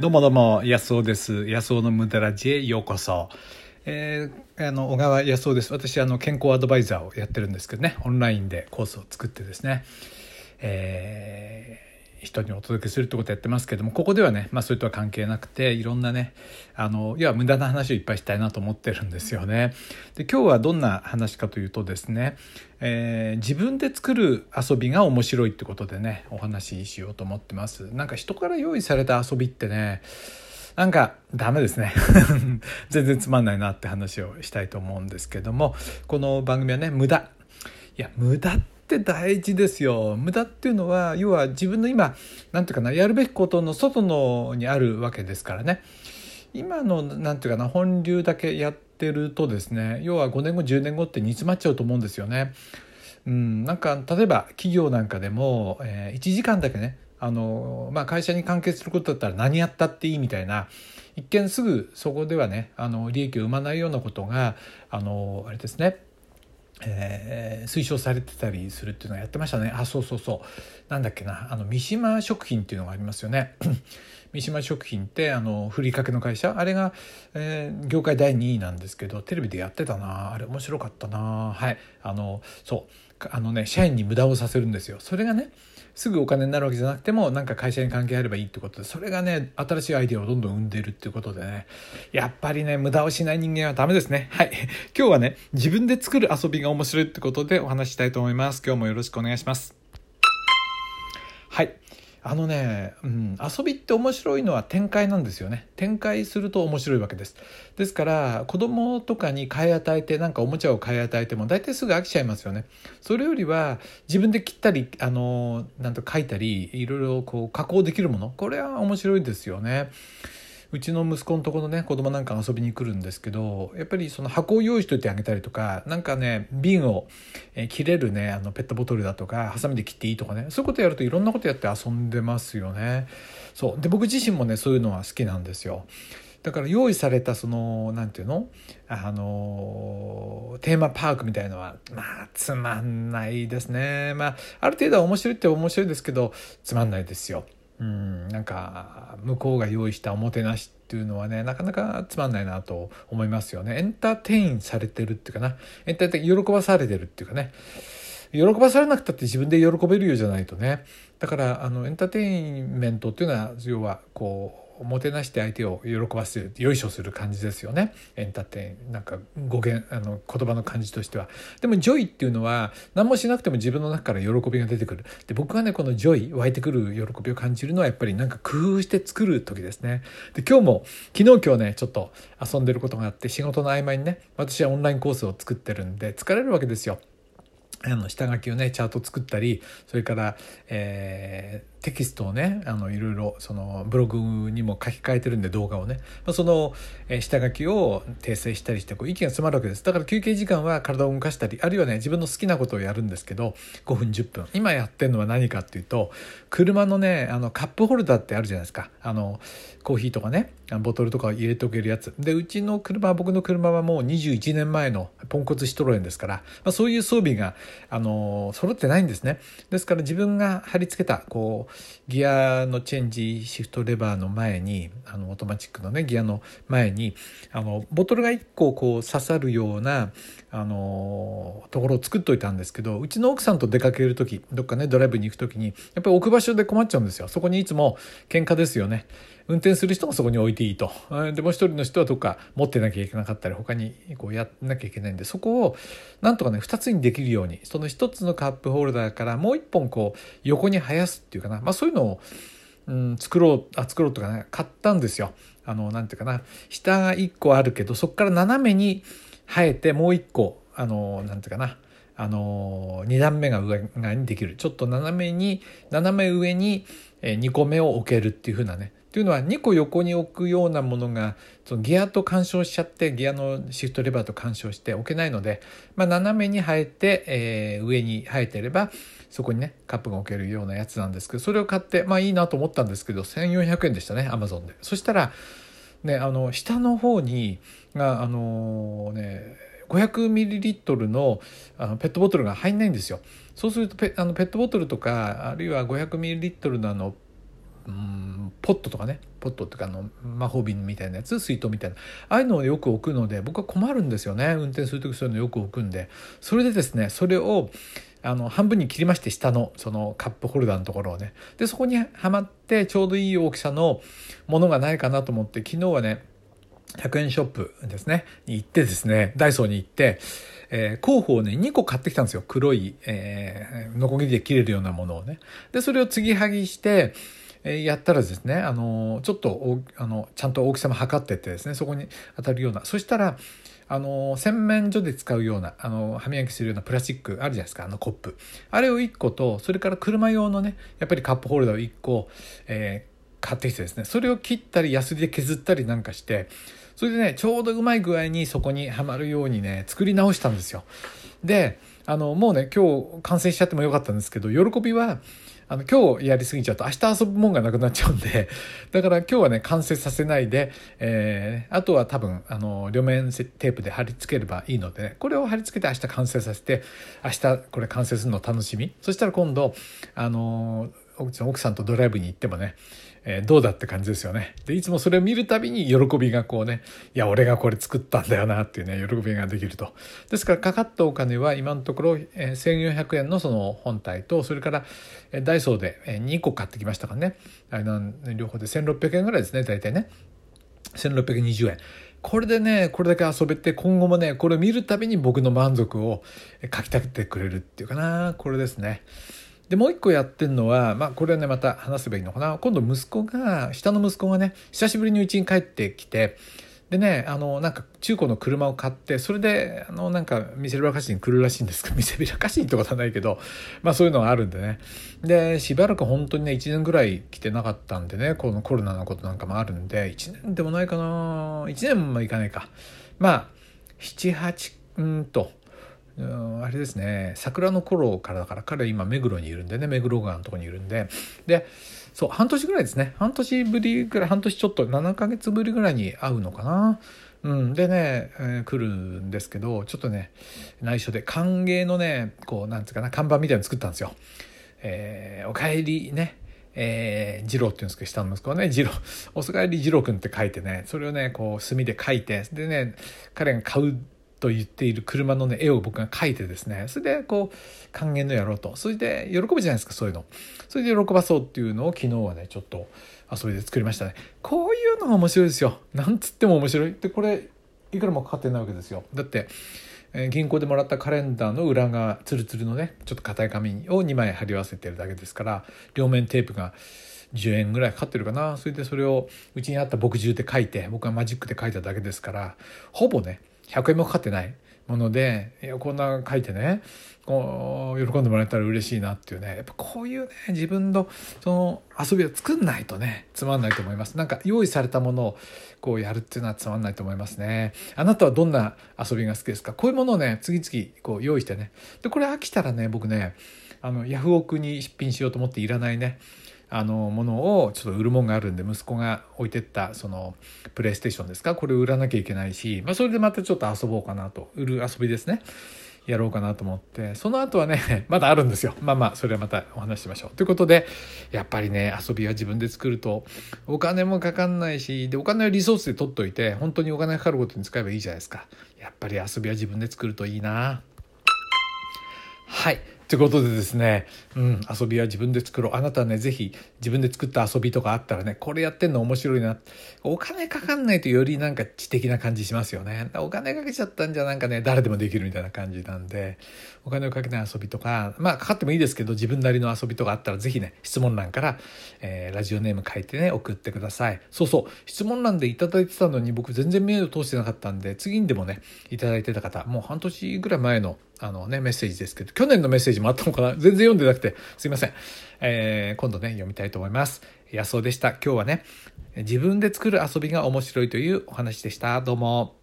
どうもどうも、安尾です。安尾の無駄ラジへようこそ。えー、あの、小川安尾です。私、あの、健康アドバイザーをやってるんですけどね、オンラインでコースを作ってですね、えー人にお届けするってことやってますけどもここではね、まあ、それとは関係なくていろんなねあの要は無駄な話をいっぱいしたいなと思ってるんですよね。で今日はどんな話かというとですね、えー自分で作る遊びが面白いってことでねお話ししようと思ってます。なんか人から用意された遊びってねなんかダメですね 全然つまんないなって話をしたいと思うんですけどもこの番組はね無駄いや無駄って大事ですよ無駄っていうのは要は自分の今なんていうかなやるべきことの外のにあるわけですからね今のなんていうかな本流だけやってるとですね要は5年後10年後って煮詰まっちゃうと思うんですよね。うん、なんか例えば企業なんかでも、えー1時間だけねあの、まあ、会社に関係することだったら何やったっていいみたいな一見すぐそこではねあの利益を生まないようなことがあのあれですねえー推奨されてたりするっていうのはやってましたね。あそうそうそう。なんだっけな。あの三島食品っていうのがありますよね。三島食品ってあのふりかけの会社？あれが、えー業界第2位なんですけどテレビでやってたな。あれ面白かったな。はい。あのそう。あのね社員に無駄をさせるんですよ。それがねすぐお金になるわけじゃなくてもなんか会社に関係あればいいってことで。それがね新しいアイデアをどんどん生んでるっていうことでね。やっぱりね無駄をしない人間はダメですね。はい。今日はね自分で作る遊びが面白いってことでお話ししたいと思います。今日もよろしくお願いします。はい。あのね、うん、遊びって面白いのは展開なんですよね。展開すると面白いわけです。ですから子供とかに買い与えてなんかおもちゃを買い与えても大体すぐ飽きちゃいますよね。それよりは自分で切ったりあのなんと書いたりいろいろこう加工できるもの。これは面白いですよね。うちの息子のところのね子供なんか遊びに来るんですけどやっぱりその箱を用意しといてあげたりとかなんかね瓶を、切れるねあのペットボトルだとかハサミで切っていいとかねそういうことやるといろんなことやって遊んでますよね。そう。で僕自身もねそういうのは好きなんですよ。だから用意されたそのなんていうの？あのテーマパークみたいのはまあつまんないですね。まあある程度は面白いって面白いですけどつまんないですよ。うんなんか向こうが用意したおもてなしっていうのはねなかなかつまんないなと思いますよね。 entertain されてるっていうかな。 entertain 喜ばされてるっていうかね。喜ばされなくたって自分で喜べるようじゃないとね。だからあのエンターテインメントっていうのは要はこうもてなして相手を喜ばせるよいしょする感じですよね。 entertain なんか語源あの言葉の感じとしては。でも joy っていうのは何もしなくても自分の中から喜びが出てくる。で僕がねこの joy 湧いてくる喜びを感じるのはやっぱりなんか工夫して作る時ですね。で今日も昨日今日ねちょっと遊んでることがあって仕事の合間にね私はオンラインコースを作ってるんで疲れるわけですよ。あの下書きをねチャート作ったりそれから、えーテキストをねあのいろいろそのブログにも書き換えてるんで動画をね、まあ、その、え下書きを訂正したりしてこう意見が詰まるわけです。だから休憩時間は体を動かしたりあるいはね自分の好きなことをやるんですけど5分10分。今やってるのは何かっていうと車のねあのカップホルダーってあるじゃないですか。あのコーヒーとかねボトルとか入れておけるやつ。でうちの車僕の車はもう21年前のポンコツシトロエンですから、まあ、そういう装備があの揃ってないんですね。ですから自分が貼り付けたこうギアのチェンジシフトレバーの前にあのオートマチックのねギアの前にあのボトルが1個こう刺さるようなあのところを作っといたんですけどうちの奥さんと出かける時どっかねドライブに行く時にやっぱり置く場所で困っちゃうんですよ。そこにいつも喧嘩ですよね。運転する人がそこに置いていいと。でもう一人の人はどっか持ってなきゃいけなかったり他にこうやんなきゃいけないんでそこをなんとかね2つにできるようにその1つのカップホルダーからもう1本こう横に生やすっていうかな、まあ、そういうのを、うん、作ろうあ作ろうとかね買ったんですよ。あのなんていうかな。下が1個あるけどそこから斜めに生えてもう1個あのなんていうかな。あの2段目が上にできる。ちょっと斜めに斜め上に2個目を置けるっていう風なね。っていうのは2個横に置くようなものがそのギアと干渉しちゃってギアのシフトレバーと干渉して置けないので、まあ、斜めに生えて、えー上に生えてればそこにねカップが置けるようなやつなんですけどそれを買ってまあいいなと思ったんですけど1400円でしたねアマゾンで。そしたらねあの下の方にがあのね500ミリリットルのペットボトルが入んないんですよ。そうするとペあのペットボトルとかあるいは500ミリリットルのあのうんポットとかね。ポットっていうかの魔法瓶みたいなやつ水筒みたいな。ああいうのをよく置くので僕は困るんですよね。運転する時そういうのよく置くんで。それでですねそれをあの半分に切りまして下のそのカップホルダーのところをねでそこにはまってちょうどいい大きさのものがないかなと思って昨日はね100円ショップですねに行ってですねダイソーに行ってえー、候補をね、2個買ってきたんですよ。黒い、えー、ノコギリで切れるようなものをね。で、それを継ぎはぎして、えー、やったらですね、あのー、ちょっとあの、ちゃんと大きさも測ってってですね、そこに当たるような。そしたら、あの、洗面所で使うような、あの、歯磨きするようなプラスチックあるじゃないですか、あのコップ。あれを1個と、それから車用のね、やっぱりカップホルダーを1個、えー、買ってきてですね、それを切ったり、ヤスリで削ったりなんかして、それでね、ちょうどうまい具合にそこにはまるようにね、作り直したんですよ。で、あの、もうね、今日完成しちゃってもよかったんですけど、喜びは、あの、今日やりすぎちゃうと明日遊ぶもんがなくなっちゃうんで、だから今日はね、完成させないで、えー、あとは多分、あの、両面テープで貼り付ければいいので、ね、これを貼り付けて明日完成させて、明日これ完成するの楽しみ。そしたら今度、あの、奥さんとドライブに行ってもね、えー、どうだって感じですよね。で、いつもそれを見るたびに喜びがこうね、いや、俺がこれ作ったんだよなっていうね、喜びができると。ですから、かかったお金は今のところ、えー、1400円のその本体と、それから、えー、ダイソーで2個買ってきましたからね。あの両方で1600円ぐらいですね、大体ね。1620円。これでね、これだけ遊べて、今後もね、これを見るたびに僕の満足をかきたててくれるっていうかな、これですね。で、もう一個やってんのは、まあ、これはね、また話せばいいのかな。今度息子が、下の息子がね、久しぶりにうちに帰ってきて、でね、あの、なんか中古の車を買って、それで、あの、なんか見せびらかしに来るらしいんですか 見せびらかしにってことはないけど、まあそういうのがあるんでね。で、しばらく本当にね、1年ぐらい来てなかったんでね、このコロナのことなんかもあるんで、1年でもないかな1年もいかないか。まあ、7、8、うんと、あれですね。桜の頃からだから彼今目黒にいるんでね。目黒川のとこにいるんで。でそう半年ぐらいですね。半年ぶりぐらい半年ちょっと7ヶ月ぶりぐらいに会うのかな。うん、でね、えー、来るんですけどちょっとね内緒で歓迎のねこうなんつうかな看板みたいの作ったんですよ。えー、おかえりねえー、二郎っていうんですけど、下の息子はね、二郎、おすがえり二郎くんって書いてね、それをね、こう、墨で書いて、でね、彼が買うと言っている車のね、絵を僕が描いてですね、それでこう、還元のやろうと。それで喜ぶじゃないですか、そういうの。それで喜ばそうっていうのを昨日はね、ちょっと遊びで作りましたね。こういうのが面白いですよ。なんつっても面白い。で、これ、いくらもかかってないわけですよ。だって、銀行でもらったカレンダーの裏側、ツルツルのね、ちょっと硬い紙を2枚貼り合わせてるだけですから、両面テープが10円ぐらいかかってるかな。それでそれをうちにあった墨汁で書いて、僕はマジックで書いただけですから、ほぼね、100円もかかってないもので、いや、こんな書いてね、こう、喜んでもらえたら嬉しいなっていうね、やっぱこういうね、自分の、その、遊びを作んないとね、つまんないと思います。なんか、用意されたものを、こうやるっていうのはつまんないと思いますね。あなたはどんな遊びが好きですか？こういうものをね、次々、こう、用意してね。で、これ飽きたらね、僕ね、あの、ヤフオクに出品しようと思っていらないね、あのものをちょっと売るもんがあるんで息子が置いてったそのプレイステーションですか？これを売らなきゃいけないし、まあ、それでまたちょっと遊ぼうかなと。売る遊びですね。やろうかなと思って。その後はね まだあるんですよ。まあまあそれはまたお話ししましょう。ということでやっぱりね遊びは自分で作るとお金もかかんないしでお金はリソースで取っといて本当にお金かかることに使えばいいじゃないですか。やっぱり遊びは自分で作るといいな。はい。ということでですね、うん、遊びは自分で作ろう。あなたね、ぜひ自分で作った遊びとかあったらね、これやってんの面白いな。お金かかんないとよりなんか知的な感じしますよね。お金かけちゃったんじゃなんかね、誰でもできるみたいな感じなんで、お金をかけない遊びとか、まあかかってもいいですけど、自分なりの遊びとかあったらぜひね、質問欄から、えー、ラジオネーム書いてね、送ってください。そうそう、質問欄でいただいてたのに僕全然メール通してなかったんで、次にでもね、いただいてた方、もう半年ぐらい前のあのね、メッセージですけど、去年のメッセージもあったのかな？全然読んでなくて、すいません。えー、今度ね、読みたいと思います。野草でした。今日はね、自分で作る遊びが面白いというお話でした。どうも。